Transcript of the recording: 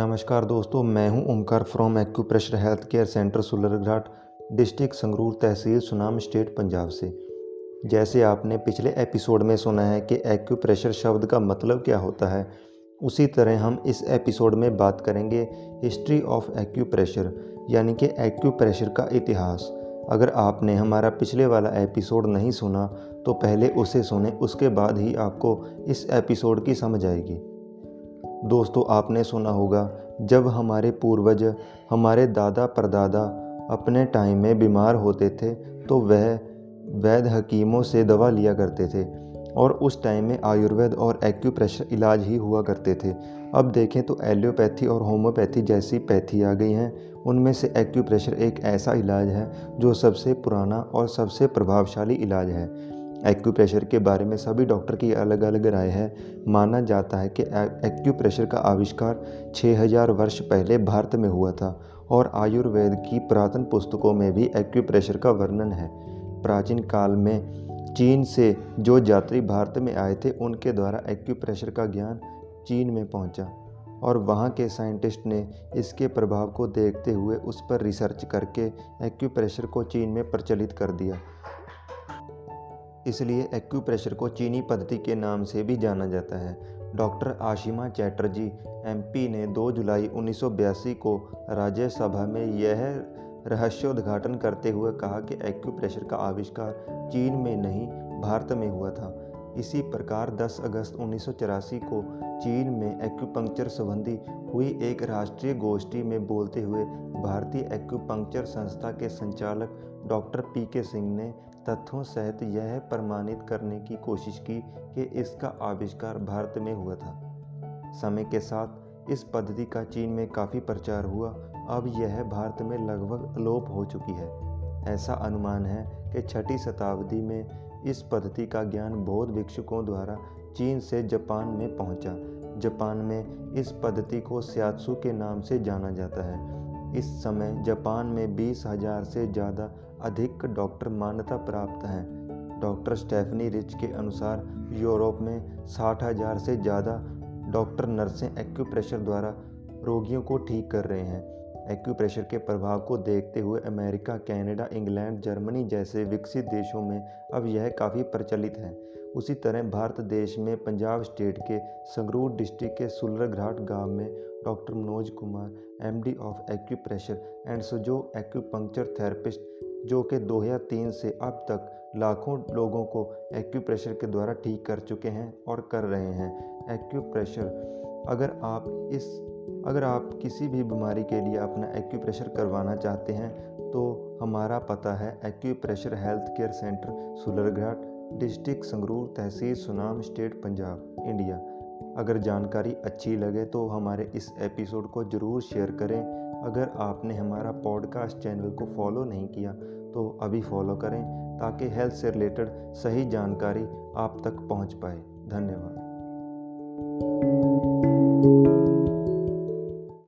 नमस्कार दोस्तों, मैं हूँ Omkar from acupressure health care centre Sularghat, district Sangrur tehsil Sunam state Punjab से। जैसे आपने पिछले एपिसोड में सुना है कि एक्यूप्रेशर शब्द का मतलब क्या होता है, उसी तरह हम इस एपिसोड में बात करेंगे हिस्ट्री ऑफ़ एक्यूप्रेशर, यानी कि एक्यूप्रेशर का इतिहास। अगर आपने हमारा पिछले वाला एपिसोड नहीं सुना तो पहले उसे सुने, उसके बाद ही आपको इस एपिसोड की समझ आएगी। दोस्तों, आपने सुना होगा, जब हमारे पूर्वज, हमारे दादा परदादा अपने टाइम में बीमार होते थे तो वह वैद हकीमों से दवा लिया करते थे और उस टाइम में आयुर्वेद और एक्यूप्रेशर इलाज ही हुआ करते थे। अब देखें तो एलियोपैथी और होम्योपैथी जैसी पैथी आ गई हैं। उनमें से एक्यूप्रेशर एक ऐसा इलाज है, जो सबसे पुराना और सबसे प्रभावशाली इलाज है। एक्यूप्रेशर के बारे में सभी डॉक्टर की अलग अलग राय है। माना जाता है कि एक्यूप्रेशर का आविष्कार 6000 वर्ष पहले भारत में हुआ था और आयुर्वेद की पुरातन पुस्तकों में भी एक्यूप्रेशर का वर्णन है। प्राचीन काल में चीन से जो यात्री भारत में आए थे, उनके द्वारा एक्यूप्रेशर का ज्ञान चीन में पहुँचा और वहाँ के साइंटिस्ट ने इसके प्रभाव को देखते हुए उस पर रिसर्च करके एक्यूप्रेशर को चीन में प्रचलित कर दिया। इसलिए एक्यूप्रेशर को चीनी पद्धति के नाम से भी जाना जाता है। डॉक्टर आशिमा चैटर्जी एमपी ने 2 जुलाई 1982 को राज्यसभा में यह रहस्योद्घाटन करते हुए कहा कि एक्यूप्रेशर का आविष्कार चीन में नहीं, भारत में हुआ था। इसी प्रकार 10 अगस्त उन्नीस सौ चौरासी को चीन में एक्यूपंक्चर संबंधी हुई एक राष्ट्रीय गोष्ठी में बोलते हुए भारतीय एक्यूपंक्चर संस्था के संचालक डॉक्टर पी के सिंह ने तथ्यों सहित यह प्रमाणित करने की कोशिश की कि इसका आविष्कार भारत में हुआ था। समय के साथ इस पद्धति का चीन में काफ़ी प्रचार हुआ। अब यह भारत में लगभग अलोप हो चुकी है। ऐसा अनुमान है कि छठी शताब्दी में इस पद्धति का ज्ञान बौद्ध भिक्षुकों द्वारा चीन से जापान में पहुँचा। जापान में इस पद्धति को सियात्सु के नाम से जाना जाता है। इस समय जापान में बीस हज़ार से ज़्यादा अधिक डॉक्टर मान्यता प्राप्त हैं। डॉक्टर स्टेफनी रिच के अनुसार यूरोप में साठ हज़ार से ज़्यादा डॉक्टर नर्सें एक्यूप्रेशर द्वारा रोगियों को ठीक कर रहे हैं। एक्यूप्रेशर के प्रभाव को देखते हुए अमेरिका, कनाडा, इंग्लैंड, जर्मनी जैसे विकसित देशों में अब यह काफ़ी प्रचलित है। उसी तरह भारत देश में पंजाब स्टेट के संगरूर डिस्ट्रिक्ट के सुलरघाट गाँव में doctor Manoj Kumar MD of acupressure and Sujok acupuncture therapist जो कि 2003 से अब तक लाखों लोगों को एक्यूप्रेशर के द्वारा ठीक कर चुके हैं और कर रहे हैं। एक्यूप्रेशर, अगर आप इस अगर आप किसी भी बीमारी के लिए अपना एक्यूप्रेशर करवाना चाहते हैं तो हमारा पता है acupressure health care centre Sularghat district Sangrur tehsil Sunam state Punjab India अगर जानकारी अच्छी लगे तो हमारे इस एपिसोड को ज़रूर शेयर करें। अगर आपने हमारा पॉडकास्ट चैनल को फॉलो नहीं किया तो अभी फॉलो करें ताकि हेल्थ से रिलेटेड सही जानकारी आप तक पहुँच पाए। धन्यवाद।